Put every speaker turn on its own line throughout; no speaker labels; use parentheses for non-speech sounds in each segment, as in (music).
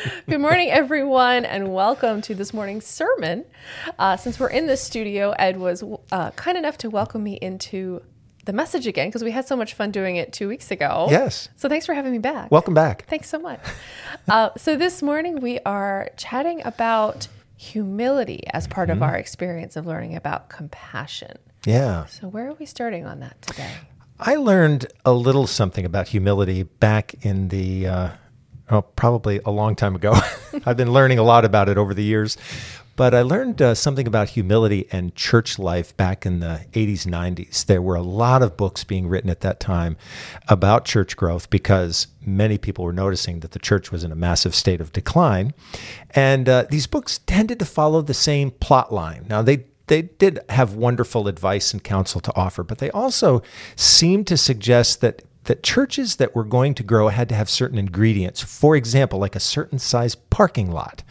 (laughs) Good morning, everyone, and welcome to this morning's sermon. Uh, since we're in the studio, Ed was uh, kind enough to welcome me into the message again because we had so much fun doing it two weeks ago.
Yes.
So thanks for having me back.
Welcome back.
Thanks so much. uh, so this morning we are chatting about humility as part mm-hmm. of our experience of learning about compassion.
Yeah.
So where are we starting on that today?
I learned a little something about humility back in the, uh, oh, probably a long time ago. (laughs) I've been learning a lot about it over the years. But I learned uh, something about humility and church life back in the 80s, 90s. There were a lot of books being written at that time about church growth because many people were noticing that the church was in a massive state of decline. And uh, these books tended to follow the same plot line. Now, they they did have wonderful advice and counsel to offer, but they also seemed to suggest that that churches that were going to grow had to have certain ingredients. For example, like a certain size parking lot.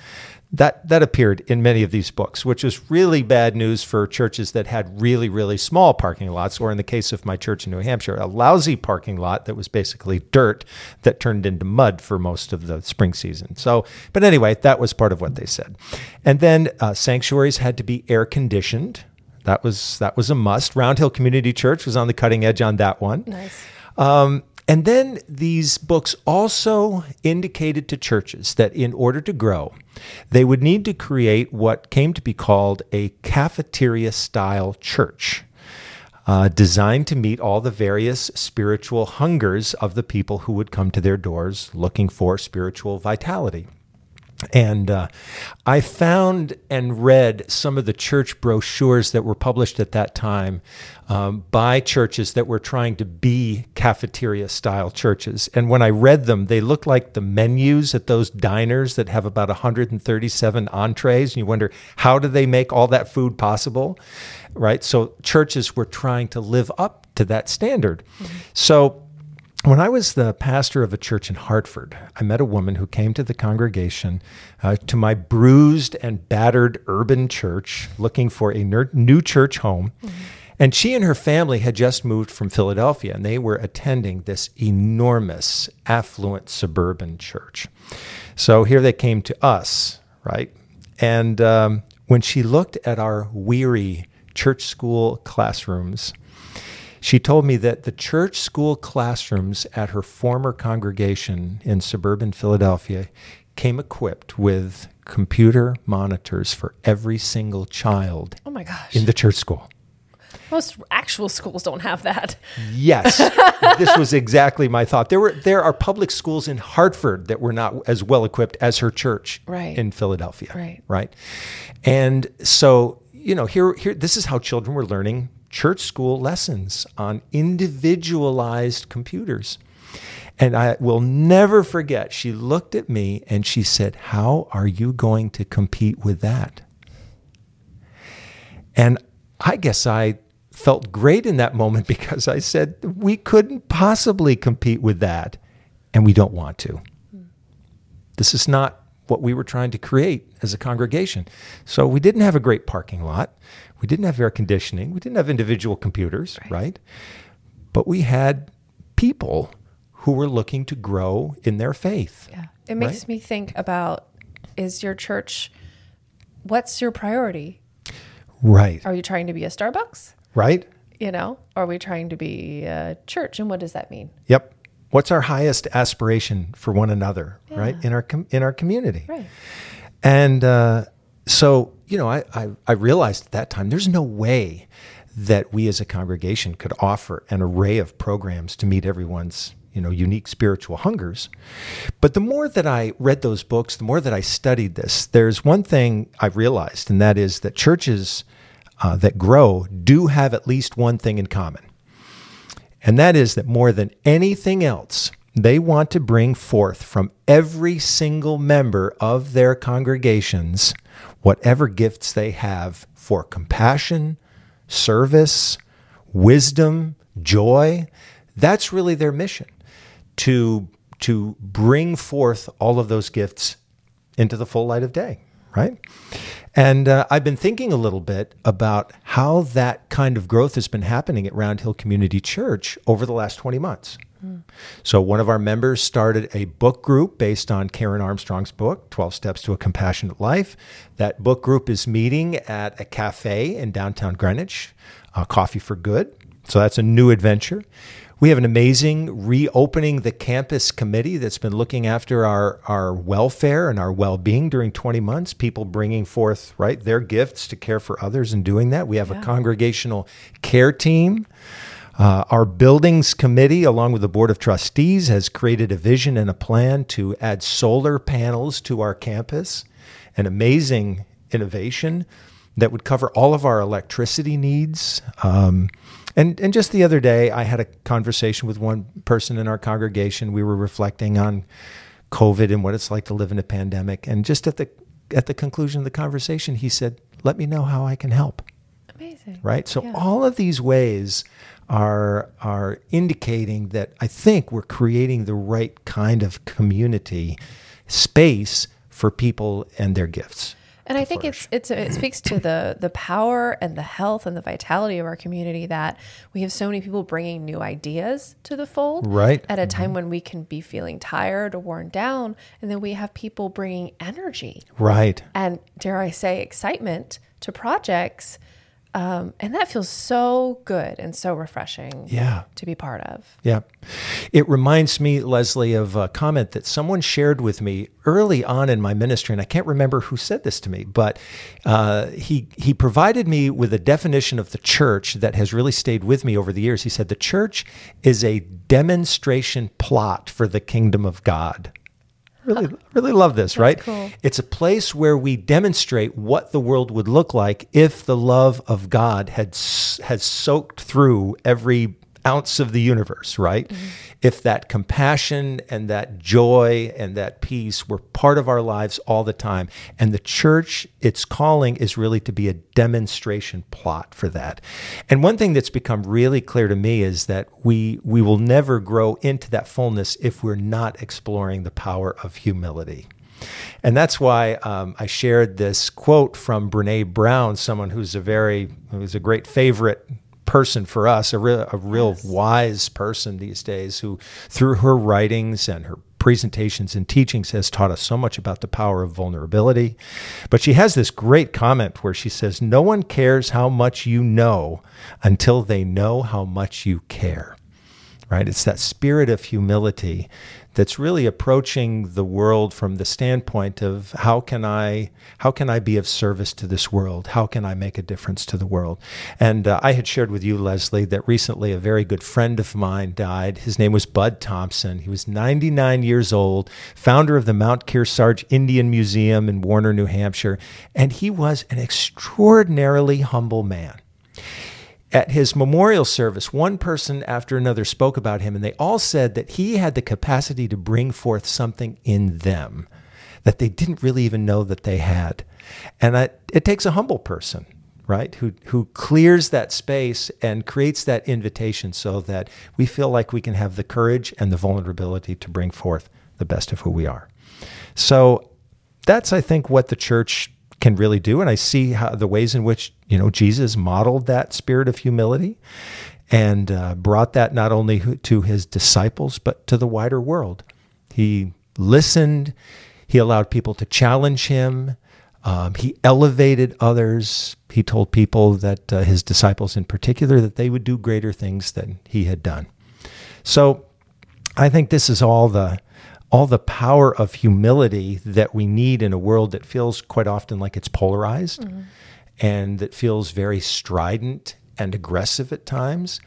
That that appeared in many of these books, which was really bad news for churches that had really really small parking lots, or in the case of my church in New Hampshire, a lousy parking lot that was basically dirt that turned into mud for most of the spring season. So, but anyway, that was part of what they said. And then uh, sanctuaries had to be air conditioned. That was that was a must. Round Hill Community Church was on the cutting edge on that one.
Nice.
Um, and then these books also indicated to churches that in order to grow, they would need to create what came to be called a cafeteria style church. Uh, designed to meet all the various spiritual hungers of the people who would come to their doors looking for spiritual vitality. And uh, I found and read some of the church brochures that were published at that time um, by churches that were trying to be cafeteria style churches. And when I read them, they looked like the menus at those diners that have about 137 entrees. And you wonder, how do they make all that food possible? Right? So churches were trying to live up to that standard. Mm-hmm. So when I was the pastor of a church in Hartford, I met a woman who came to the congregation uh, to my bruised and battered urban church looking for a new church home. Mm-hmm. And she and her family had just moved from Philadelphia and they were attending this enormous, affluent suburban church. So here they came to us, right? And um, when she looked at our weary church school classrooms, she told me that the church school classrooms at her former congregation in suburban Philadelphia came equipped with computer monitors for every single child
oh my gosh.
in the church school.
Most actual schools don't have that.
Yes, (laughs) this was exactly my thought. There were there are public schools in Hartford that were not as well equipped as her church
right.
in Philadelphia.
Right.
Right. And so, you know, here here this is how children were learning church school lessons on individualized computers. And I will never forget, she looked at me and she said, How are you going to compete with that? And I guess I felt great in that moment (laughs) because I said, We couldn't possibly compete with that, and we don't want to. This is not what we were trying to create as a congregation. So we didn't have a great parking lot. We didn't have air conditioning. We didn't have individual computers, right? right? But we had people who were looking to grow in their faith.
Yeah. It makes right? me think about is your church, what's your priority?
Right.
Are you trying to be a Starbucks?
Right.
You know, are we trying to be a church? And what does that mean?
Yep. What's our highest aspiration for one another, yeah. right? In our com- in our community.
Right.
And uh, so you know, I, I, I realized at that time there's no way that we as a congregation could offer an array of programs to meet everyone's you know unique spiritual hungers but the more that i read those books the more that i studied this there's one thing i realized and that is that churches uh, that grow do have at least one thing in common and that is that more than anything else they want to bring forth from every single member of their congregations whatever gifts they have for compassion, service, wisdom, joy. That's really their mission to, to bring forth all of those gifts into the full light of day, right? And uh, I've been thinking a little bit about how that kind of growth has been happening at Round Hill Community Church over the last 20 months. So, one of our members started a book group based on Karen Armstrong's book, 12 Steps to a Compassionate Life. That book group is meeting at a cafe in downtown Greenwich, uh, Coffee for Good. So, that's a new adventure. We have an amazing reopening the campus committee that's been looking after our, our welfare and our well being during 20 months. People bringing forth right their gifts to care for others and doing that. We have
Yeah.
a congregational care team. Uh, our buildings committee, along with the board of trustees, has created a vision and a plan to add solar panels to our campus. An amazing innovation that would cover all of our electricity needs. Um, and and just the other day, I had a conversation with one person in our congregation. We were reflecting on COVID and what it's like to live in a pandemic. And just at the at the conclusion of the conversation, he said, "Let me know how I can help."
Amazing.
right? So
Yeah.
all of these ways are are indicating that I think we're creating the right kind of community space for people and their gifts.
And I think it's it's it speaks to the the power and the health and the vitality of our community that we have so many people bringing new ideas to the fold
Right.
at a time mm-hmm. when we can be feeling tired or worn down and then we have people bringing energy
Right.
and dare I say excitement to projects um, and that feels so good and so refreshing
Yeah.
to be part of.
Yeah. It reminds me, Leslie, of a comment that someone shared with me early on in my ministry, and I can't remember who said this to me, but uh, he, he provided me with a definition of the church that has really stayed with me over the years. He said, The church is a demonstration plot for the kingdom of God. Really, really love this, right?
cool.
It's a place where we demonstrate what the world would look like if the love of God had has soaked through every ounce of the universe, right? If that compassion and that joy and that peace were part of our lives all the time. And the church, its calling is really to be a demonstration plot for that. And one thing that's become really clear to me is that we we will never grow into that fullness if we're not exploring the power of humility. And that's why um, I shared this quote from Brene Brown, someone who's a very, who's a great favorite person for us, a real, a real wise person these days who, through her writings and her presentations and teachings, has taught us so much about the power of vulnerability. But she has this great comment where she says, No one cares how much you know until they know how much you care right? It's that spirit of humility that's really approaching the world from the standpoint of how can I how can I be of service to this world? How can I make a difference to the world? And uh, I had shared with you, Leslie, that recently a very good friend of mine died. His name was Bud Thompson. He was 99 years old, founder of the Mount Kearsarge Indian Museum in Warner, New Hampshire, and he was an extraordinarily humble man at his memorial service, one person after another spoke about him, and they all said that he had the capacity to bring forth something in them that they didn't really even know that they had. And it takes a humble person, right, who, who clears that space and creates that invitation so that we feel like we can have the courage and the vulnerability to bring forth the best of who we are. So that's, I think, what the church can really do. And I see how the ways in which, you know, Jesus modeled that spirit of humility and uh, brought that not only to his disciples, but to the wider world. He listened, he allowed people to challenge him, um, he elevated others. He told people that uh, his disciples in particular that they would do greater things than he had done. So I think this is all the all the power of humility that we need in a world that feels quite often like it's polarized and that feels very strident and aggressive at times.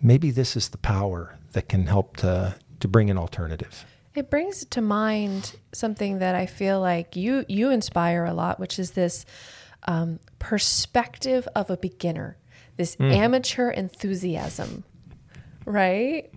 Maybe this is the power that can help to to bring an alternative.
It brings to mind something that I feel like you you inspire a lot, which is this um, perspective of a beginner, this
Hmm.
amateur enthusiasm, right?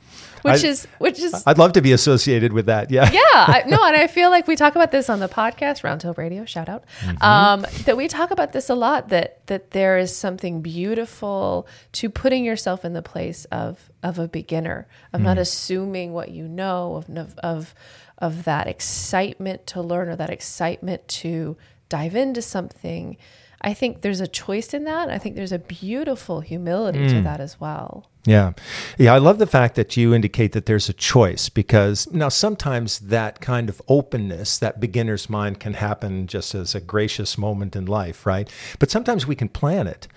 Which
I-
is which is
I'd love to be associated with that. Yeah.
yeah I, no and i feel like we talk about this on the podcast roundtable radio shout out um, that we talk about this a lot that that there is something beautiful to putting yourself in the place of of a beginner of not assuming what you know of of, of that excitement to learn or that excitement to dive into something I think there's a choice in that. I think there's a beautiful humility to that as well.
Yeah. Yeah. I love the fact that you indicate that there's a choice because now sometimes that kind of openness, that beginner's mind can happen just as a gracious moment in life, right? But sometimes we can plan it.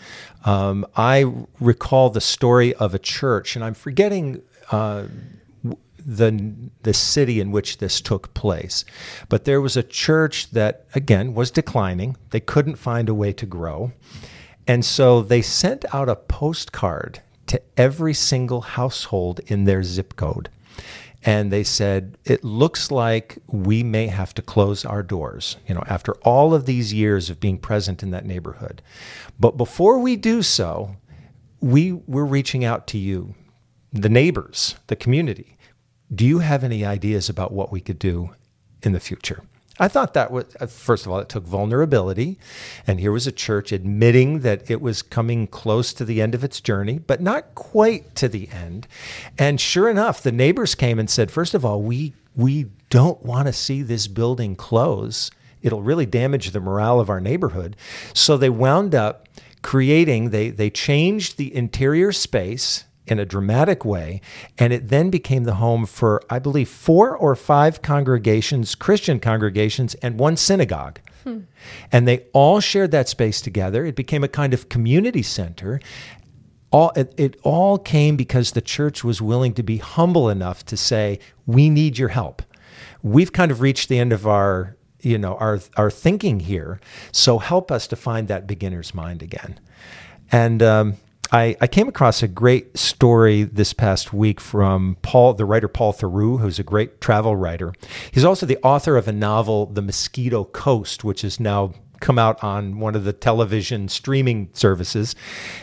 Um, I recall the story of a church, and I'm forgetting. Uh, the the city in which this took place. But there was a church that again was declining. They couldn't find a way to grow. And so they sent out a postcard to every single household in their zip code. And they said, it looks like we may have to close our doors, you know, after all of these years of being present in that neighborhood. But before we do so, we, we're reaching out to you, the neighbors, the community. Do you have any ideas about what we could do in the future? I thought that was, uh, first of all, it took vulnerability. And here was a church admitting that it was coming close to the end of its journey, but not quite to the end. And sure enough, the neighbors came and said, first of all, we, we don't want to see this building close. It'll really damage the morale of our neighborhood. So they wound up creating, they, they changed the interior space in a dramatic way. And it then became the home for, I believe, four or five congregations, Christian congregations, and one synagogue. Hmm. And they all shared that space together. It became a kind of community center. All, it, it all came because the church was willing to be humble enough to say, We need your help. We've kind of reached the end of our you know our our thinking here so help us to find that beginner's mind again and um, I, I came across a great story this past week from Paul, the writer Paul Theroux, who's a great travel writer. He's also the author of a novel, The Mosquito Coast, which has now come out on one of the television streaming services.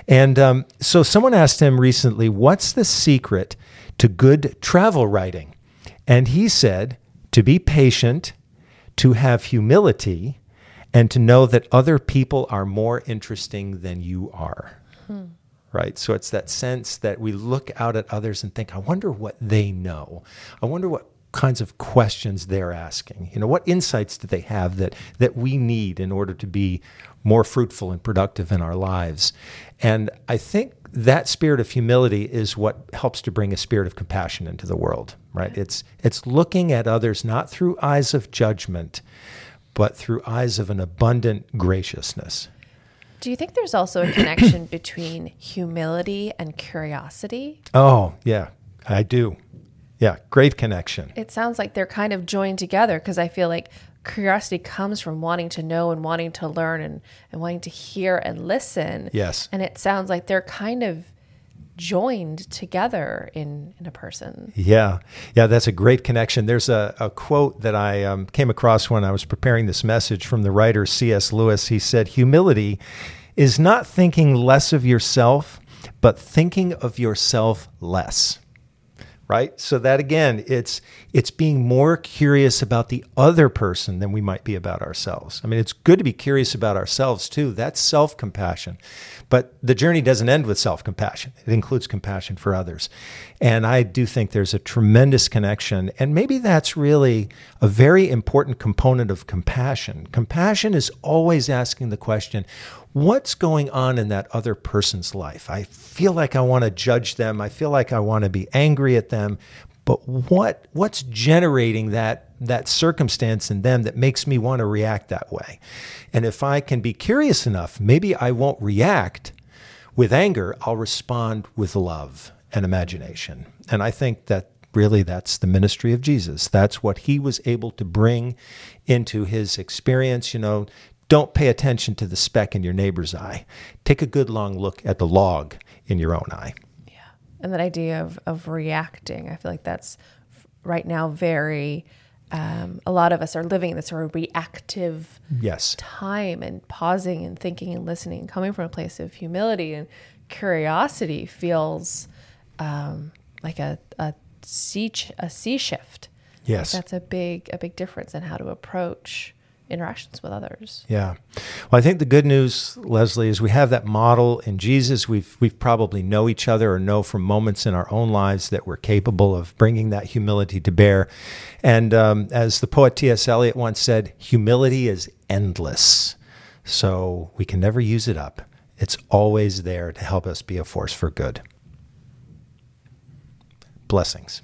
And um, so someone asked him recently, What's the secret to good travel writing? And he said, To be patient, to have humility, and to know that other people are more interesting than you are. Hmm right? So it's that sense that we look out at others and think, I wonder what they know. I wonder what kinds of questions they're asking. You know, what insights do they have that that we need in order to be more fruitful and productive in our lives? And I think that spirit of humility is what helps to bring a spirit of compassion into the world, right? It's it's looking at others not through eyes of judgment, but through eyes of an abundant graciousness.
Do you think there's also a connection (coughs) between humility and curiosity?
Oh, yeah, I do. Yeah, great connection.
It sounds like they're kind of joined together because I feel like curiosity comes from wanting to know and wanting to learn and, and wanting to hear and listen.
Yes.
And it sounds like they're kind of joined together in, in a person.
Yeah. Yeah, that's a great connection. There's a, a quote that I um, came across when I was preparing this message from the writer C.S. Lewis. He said, Humility is not thinking less of yourself, but thinking of yourself less right? So that again it's it's being more curious about the other person than we might be about ourselves. I mean it's good to be curious about ourselves too. That's self-compassion. But the journey doesn't end with self-compassion. It includes compassion for others. And i do think there's a tremendous connection. And maybe that's really a very important component of compassion. Compassion is always asking the question what's going on in that other person's life? I feel like I want to judge them. I feel like I want to be angry at them. But what what's generating that that circumstance in them that makes me want to react that way? And if I can be curious enough, maybe I won't react with anger, I'll respond with love and imagination. And I think that really that's the ministry of Jesus. That's what he was able to bring into his experience, you know, don't pay attention to the speck in your neighbor's eye. Take a good long look at the log in your own eye.
Yeah. And that idea of, of reacting, I feel like that's right now very, um, a lot of us are living in this sort of reactive
yes.
time and pausing and thinking and listening, coming from a place of humility and curiosity feels um, like a, a sea, a sea shift.
Yes.
Like that's a big, a big difference in how to approach interactions with others.
Yeah. Well, I think the good news, Leslie, is we have that model in Jesus. We've we've probably know each other or know from moments in our own lives that we're capable of bringing that humility to bear. And um, as the poet T.S. Eliot once said, humility is endless. so we can never use it up. It's always there to help us be a force for good. Blessings.